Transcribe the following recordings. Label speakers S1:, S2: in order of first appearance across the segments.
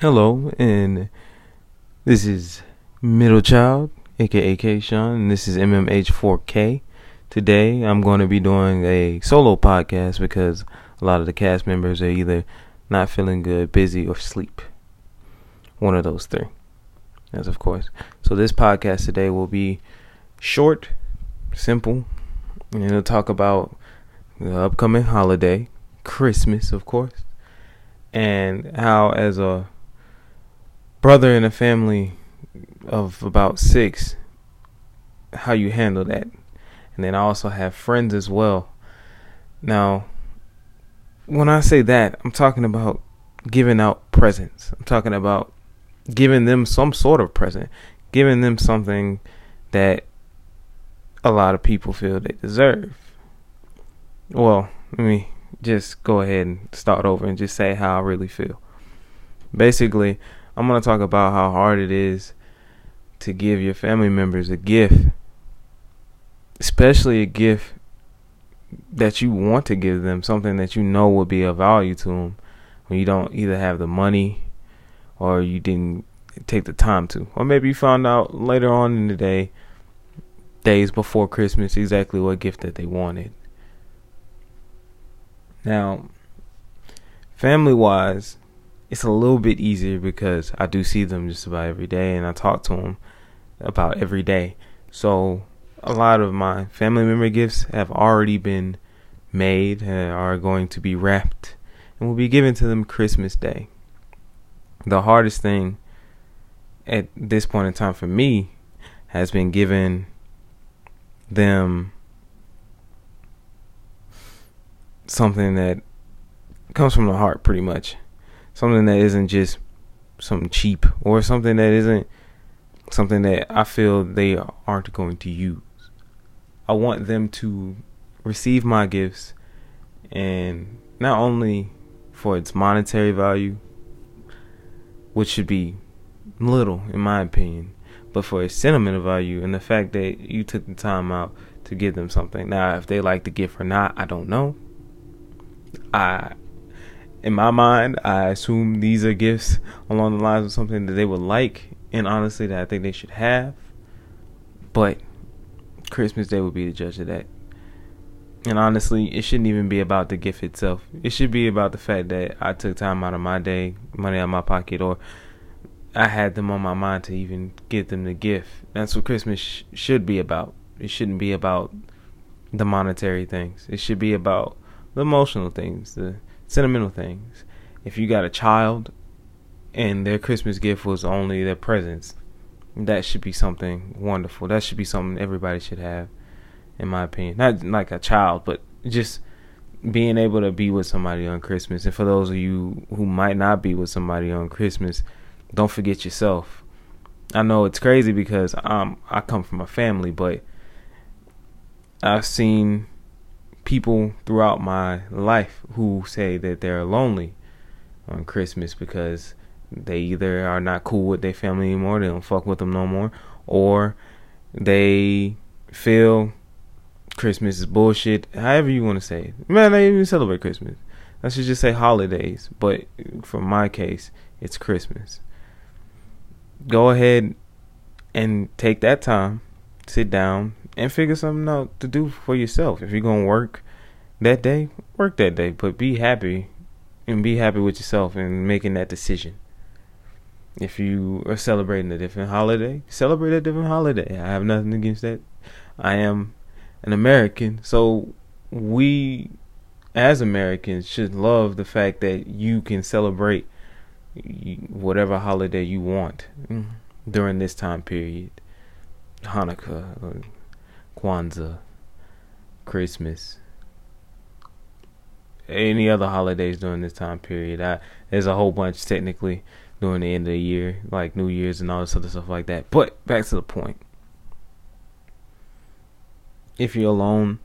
S1: Hello, and this is Middle Child, aka K Sean, and this is MMH4K. Today, I'm going to be doing a solo podcast because a lot of the cast members are either not feeling good, busy, or sleep. One of those three. as of course. So, this podcast today will be short, simple, and it'll talk about the upcoming holiday, Christmas, of course, and how, as a brother in a family of about six, how you handle that. And then I also have friends as well. Now, when I say that, I'm talking about giving out presents. I'm talking about giving them some sort of present, giving them something that a lot of people feel they deserve. Well, let me just go ahead and start over and just say how I really feel. Basically, I'm going to talk about how hard it is to give your family members a gift, especially a gift that you want to give them, something that you know will be of value to them when you don't either have the money or you didn't take the time to. Or maybe you found out later on in the day, days before Christmas, exactly what gift that they wanted. Now, family wise, it's a little bit easier because I do see them just about every day and I talk to them about every day. So a lot of my family member gifts have already been made and are going to be wrapped and will be given to them Christmas Day. The hardest thing at this point in time for me has been giving them something that comes from the heart pretty much something that isn't just something cheap or something that isn't something that I feel they aren't going to use. I want them to receive my gifts and not only for its monetary value, which should be little in my opinion, but for its sentimental value and the fact that you took the time out to give them something. Now, if they like the gift or not, I don't know. I in my mind, I assume these are gifts along the lines of something that they would like, and honestly, that I think they should have. But Christmas Day would be the judge of that. And honestly, it shouldn't even be about the gift itself. It should be about the fact that I took time out of my day, money out of my pocket, or I had them on my mind to even give them the gift. That's what Christmas sh- should be about. It shouldn't be about the monetary things. It should be about the emotional things, the sentimental things. If you got a child and their Christmas gift was only their presents, that should be something wonderful. That should be something everybody should have, in my opinion. Not like a child, but just being able to be with somebody on Christmas. And for those of you who might not be with somebody on Christmas, don't forget yourself. I know it's crazy because um I come from a family, but I've seen people throughout my life who say that they're lonely on Christmas because they either are not cool with their family anymore, they don't fuck with them no more, or they feel Christmas is bullshit. However you want to say it. Man, I even celebrate Christmas. I should just say holidays, but for my case, it's Christmas. Go ahead and take that time, sit down, and figure something out to do for yourself. If you're gonna work that day, work that day, but be happy and be happy with yourself and making that decision. If you are celebrating a different holiday, celebrate a different holiday. I have nothing against that. I am an American, so we as Americans should love the fact that you can celebrate whatever holiday you want mm-hmm. during this time period. Hanukkah, Kwanzaa, Christmas, any other holidays during this time period. I, there's a whole bunch technically during the end of the year, like New Year's and all this other stuff like that. But back to the point. If you're alone,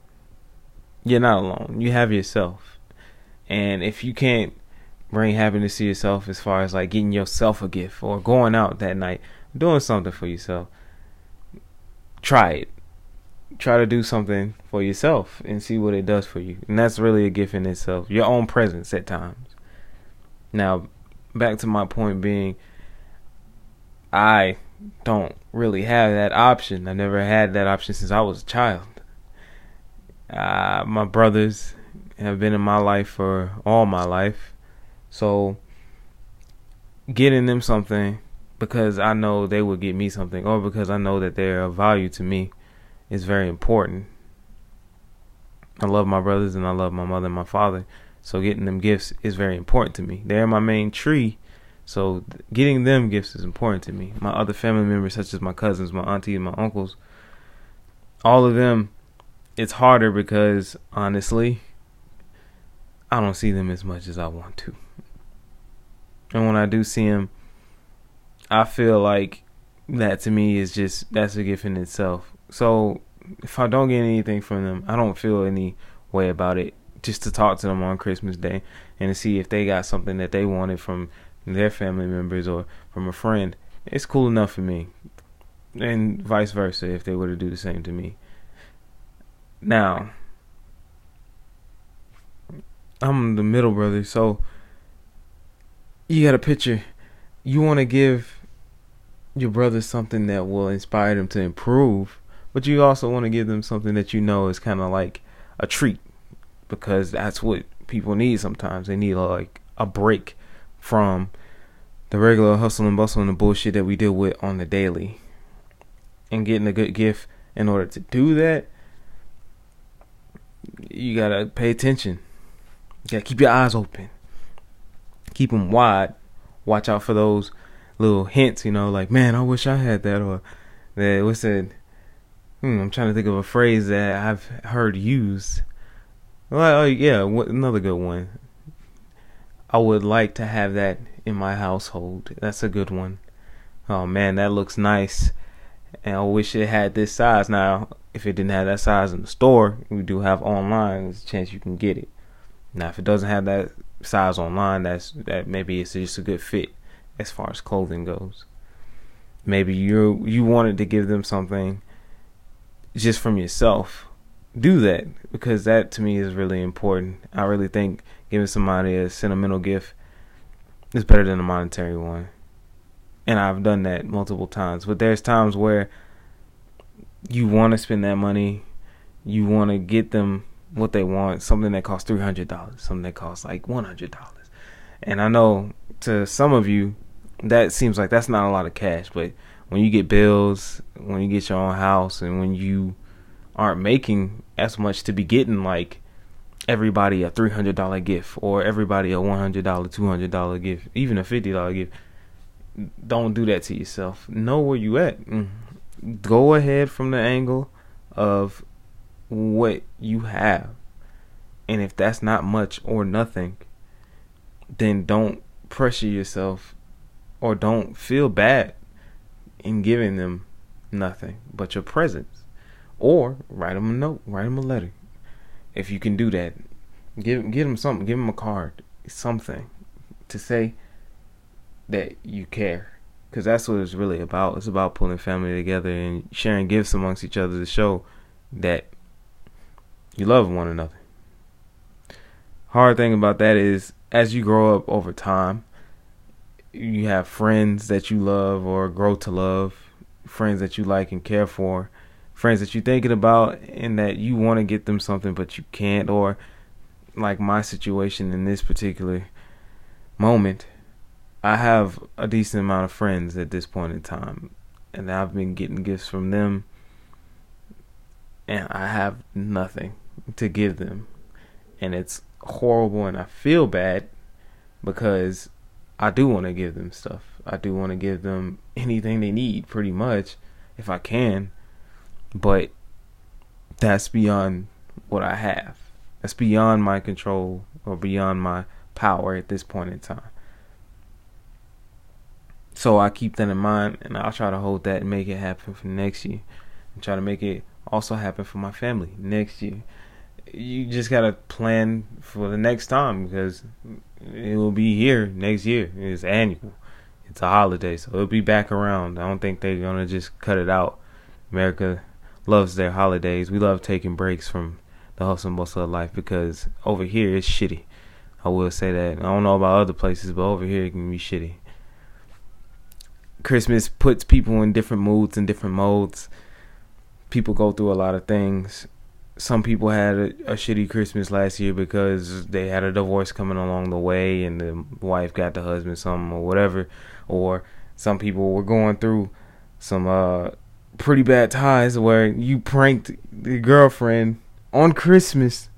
S1: you're not alone. You have yourself. And if you can't bring happiness to yourself as far as like getting yourself a gift or going out that night, doing something for yourself, try it try to do something for yourself and see what it does for you. And that's really a gift in itself. Your own presence at times. Now, back to my point being, I don't really have that option. I never had that option since I was a child. Uh, my brothers have been in my life for all my life. So getting them something because I know they will get me something or because I know that they're of value to me is very important. I love my brothers and I love my mother and my father. So getting them gifts is very important to me. They're my main tree. So getting them gifts is important to me. My other family members, such as my cousins, my auntie, and my uncles, all of them, it's harder because honestly, I don't see them as much as I want to. And when I do see them, I feel like that to me is just that's a gift in itself. So if I don't get anything from them, I don't feel any way about it. Just to talk to them on Christmas Day and to see if they got something that they wanted from their family members or from a friend, it's cool enough for me. And vice versa if they were to do the same to me. Now, I'm the middle brother, so you got a picture. You want to give your brother something that will inspire them to improve, but you also want to give them something that you know is kind of like a treat because that's what people need sometimes. They need like a break from the regular hustle and bustle and the bullshit that we deal with on the daily. And getting a good gift in order to do that, you gotta pay attention. You gotta keep your eyes open, keep them wide. Watch out for those little hints, you know, like man, I wish I had that, or that what's that? Hmm, I'm trying to think of a phrase that I've heard used. Well, oh yeah, another good one. I would like to have that in my household. That's a good one. Oh man, that looks nice. And I wish it had this size. Now, if it didn't have that size in the store, we do have online. There's a chance you can get it. Now, if it doesn't have that size online, that's that maybe it's just a good fit as far as clothing goes. Maybe you you wanted to give them something just from yourself. Do that because that to me is really important. I really think giving somebody a sentimental gift is better than a monetary one. And I've done that multiple times. But there's times where you want to spend that money, you want to get them what they want, something that costs three hundred dollars, something that costs like one hundred dollars. And I know to some of you that seems like that's not a lot of cash, but when you get bills, when you get your own house, and when you aren't making as much to be getting like everybody a three hundred dollar gift or everybody a one hundred dollar, two hundred dollar gift, even a fifty dollar gift. Don't do that to yourself. Know where you at. Mm. Go ahead from the angle of what you have. And if that's not much or nothing, then don't pressure yourself or don't feel bad in giving them nothing but your presence. Or write them a note, write them a letter if you can do that, give give them something. Give them a card, something to say that you care, because that's what it's really about. It's about pulling family together and sharing gifts amongst each other to show that you love one another. Hard thing about that is, as you grow up over time, you have friends that you love or grow to love, friends that you like and care for, friends that you're thinking about and that you want to get them something but you can't or like my situation in this particular moment I have a decent amount of friends at this point in time and I've been getting gifts from them and I have nothing to give them. And it's horrible and I feel bad because I do want to give them stuff. I do want to give them anything they need pretty much if I can but that's beyond what I have. That's beyond my control or beyond my power at this point in time. So I keep that in mind and I'll try to hold that and make it happen for next year. And try to make it also happen for my family next year. You just gotta plan for the next time because it will be here next year. It's annual. It's a holiday, so it'll be back around. I don't think they're gonna just cut it out. America loves their holidays. We love taking breaks from the hustle and bustle of life because over here it's shitty. I will say that. I don't know about other places, but over here it can be shitty. Christmas puts people in different moods and different modes. People go through a lot of things. Some people had a, a, shitty Christmas last year because they had a divorce coming along the way and the wife got the husband something or whatever. Or some people were going through some uh, pretty bad ties where you pranked the girlfriend on Christmas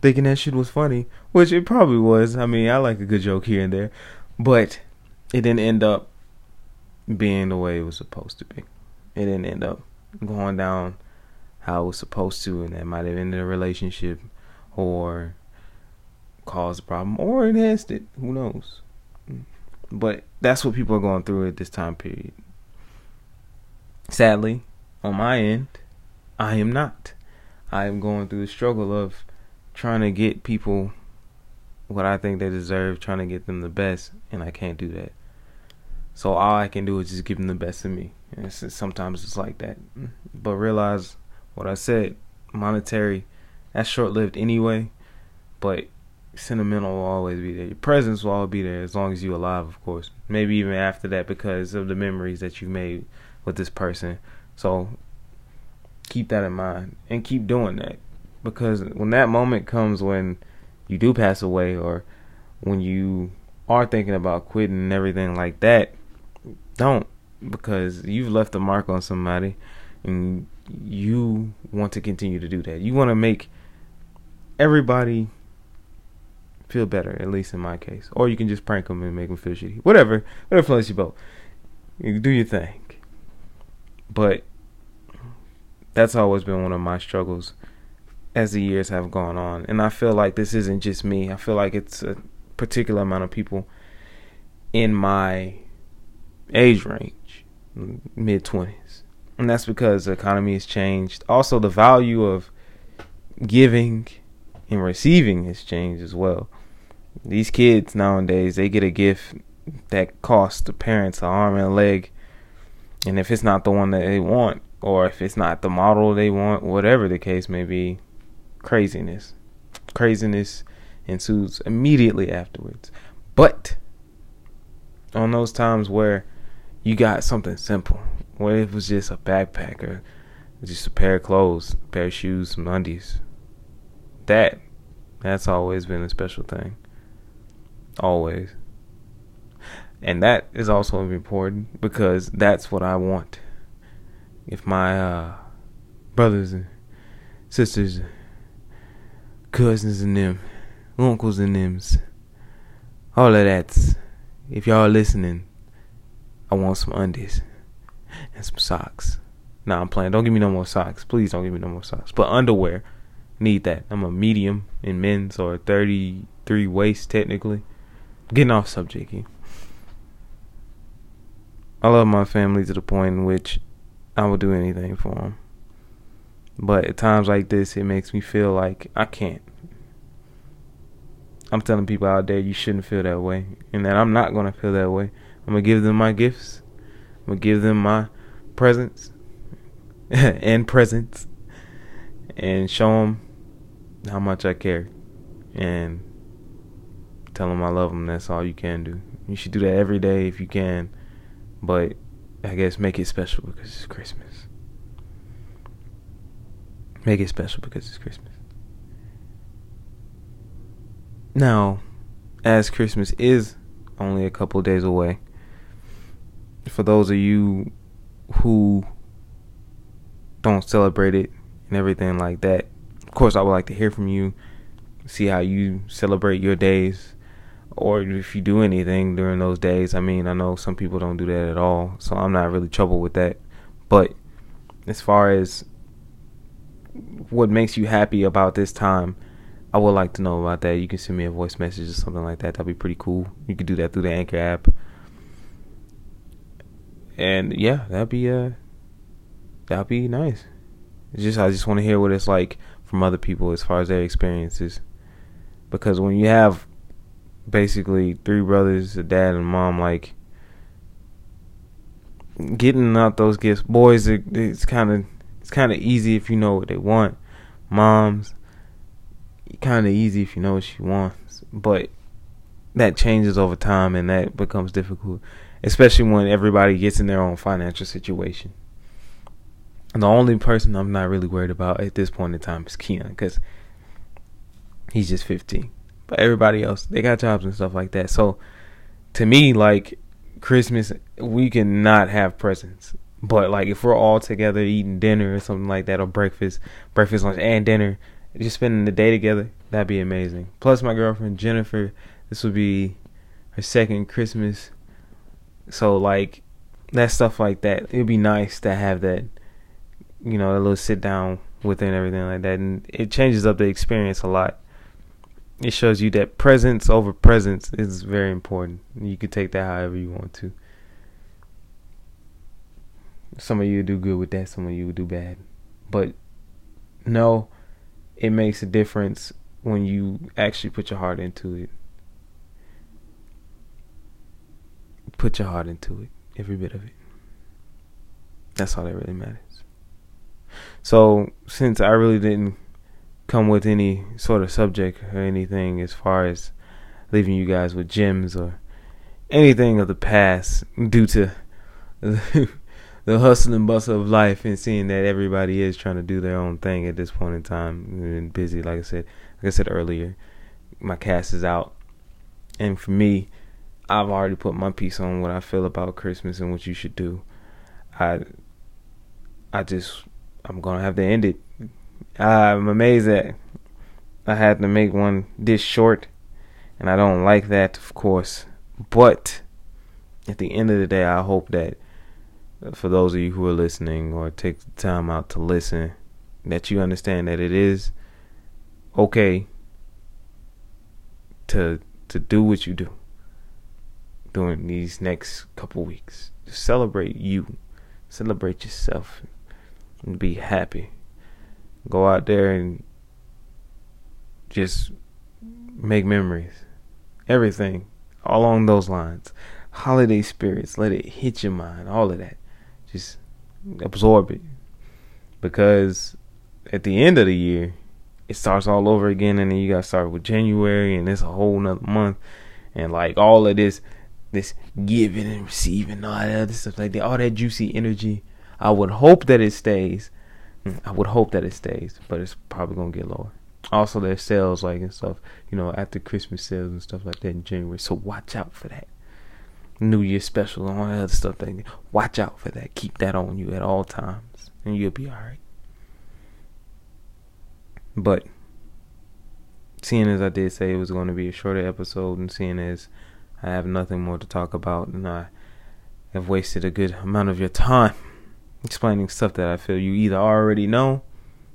S1: thinking that shit was funny, which it probably was. I mean, I like a good joke here and there, but it didn't end up being the way it was supposed to be. It didn't end up going down how it was supposed to, and that might have ended a relationship or caused a problem or enhanced it. Who knows? But that's what people are going through at this time period. Sadly, on my end, I am not. I am going through the struggle of trying to get people what I think they deserve, trying to get them the best, and I can't do that. So all I can do is just give them the best of me. And it's sometimes it's like that. But realize what I said, monetary, that's short lived anyway. But sentimental will always be there. Your presence will always be there as long as you're alive, of course. Maybe even after that because of the memories that you've made with this person. So keep that in mind and keep doing that. Because when that moment comes when you do pass away or when you are thinking about quitting and everything like that, don't because you've left a mark on somebody and you want to continue to do that. You want to make everybody feel better, at least in my case. Or you can just prank them and make them feel shitty. Whatever. Whatever floats your boat. You do your thing. But that's always been one of my struggles as the years have gone on. And I feel like this isn't just me. I feel like it's a particular amount of people in my age range, mid 20s. And that's because the economy has changed. Also, the value of giving and receiving has changed as well. These kids nowadays, they get a gift that costs the parents an arm and a leg. And if it's not the one that they want, or if it's not the model they want, whatever the case may be, craziness. Craziness ensues immediately afterwards. But on those times where you got something simple. What if it was just a backpack or just a pair of clothes, a pair of shoes, some undies? That, that's always been a special thing. Always. And that is also important because that's what I want. If my uh, brothers and sisters, cousins and them, uncles and thems, all of that, if y'all listening, I want some undies and some socks. Nah, I'm playing. Don't give me no more socks. Please don't give me no more socks. But underwear, need that. I'm a medium in men's or 33 waist technically. Getting off subject here. I love my family to the point in which I will do anything for them. But at times like this, it makes me feel like I can't. I'm telling people out there you shouldn't feel that way, and that I'm not gonna feel that way. I'm gonna give them my gifts. I'm gonna give them my presents and presents, and show them how much I care, and tell them I love them. That's all you can do. You should do that every day if you can, but I guess make it special because it's Christmas. Make it special because it's Christmas. Now, as Christmas is only a couple days away, for those of you who don't celebrate it and everything like that, of course, I would like to hear from you, see how you celebrate your days, or if you do anything during those days. I mean, I know some people don't do that at all, so I'm not really troubled with that. But as far as what makes you happy about this time, I would like to know about that. You can send me a voice message or something like that. That'd be pretty cool. You could do that through the Anchor app and yeah, that'd be uh that'd be nice. It's just I just want to hear what it's like from other people as far as their experiences, because when you have basically three brothers, a dad and a mom, like getting out those gifts, boys, it, it's kind of it's kind of easy if you know what they want. Moms, kind of easy if you know what she wants. but that changes over time and that becomes difficult, especially when everybody gets in their own financial situation. And the only person I'm not really worried about at this point in time is Keon because he's just 15. But everybody else, they got jobs and stuff like that. So to me, like Christmas, we can not have presents. But like if we're all together eating dinner or something like that, or breakfast, breakfast, lunch, and dinner, just spending the day together, that'd be amazing. Plus, my girlfriend Jennifer, this would be her second Christmas. So like that stuff like that, it'd be nice to have that, you know, a little sit down with her and everything like that, and it changes up the experience a lot. It shows you that presence over presence is very important. You can take that however you want to. Some of you do good with that, some of you do bad. But no, it makes a difference when you actually put your heart into it. Put your heart into it, every bit of it. That's all that really matters. So, since I really didn't come with any sort of subject or anything as far as leaving you guys with gems or anything of the past due to the hustle and bustle of life and seeing that everybody is trying to do their own thing at this point in time and busy like I said like I said earlier my cast is out and for me I've already put my piece on what I feel about Christmas and what you should do. I I just I'm gonna have to end it. I'm amazed that I had to make one this short and I don't like that of course. But at the end of the day I hope that for those of you who are listening or take the time out to listen, that you understand that it is okay to to do what you do during these next couple weeks. Just celebrate you, celebrate yourself, and be happy. Go out there and just make memories. Everything along those lines. Holiday spirits, let it hit your mind, all of that just absorb it because at the end of the year it starts all over again and then you gotta start with january and it's a whole nother month and like all of this this giving and receiving all that other stuff like that all that juicy energy i would hope that it stays i would hope that it stays but it's probably gonna get lower also there's sales like and stuff you know after christmas sales and stuff like that in january so watch out for that New Year special and all that other stuff. That, watch out for that. Keep that on you at all times, and you'll be alright. But seeing as I did say it was going to be a shorter episode, and seeing as I have nothing more to talk about, and I have wasted a good amount of your time explaining stuff that I feel you either already know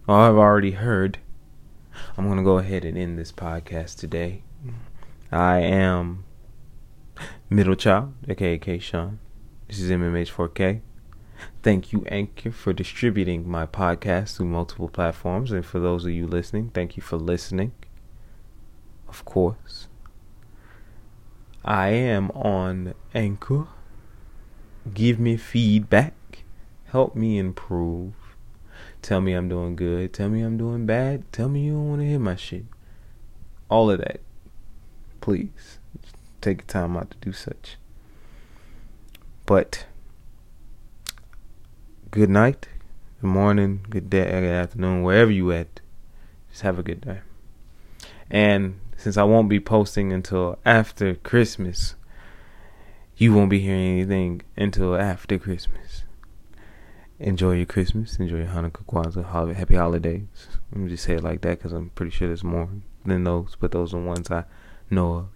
S1: or have already heard, I'm going to go ahead and end this podcast today. I am Middle Child, aka K Sean. This is MMH4K. Thank you, Anchor, for distributing my podcast through multiple platforms. And for those of you listening, thank you for listening. Of course. I am on Anchor. Give me feedback. Help me improve. Tell me I'm doing good. Tell me I'm doing bad. Tell me you don't want to hear my shit. All of that. Please take the time out to do such. But good night, good morning, good day, good afternoon, wherever you at. Just have a good day. And since I won't be posting until after Christmas, you won't be hearing anything until after Christmas. Enjoy your Christmas, enjoy your Hanukkah, Kwanzaa, happy holidays. Let me just say it like that because I'm pretty sure there's more than those, but those are the ones I know of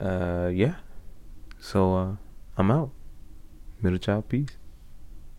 S1: uh, yeah. So uh, I'm out. Middle child, peace.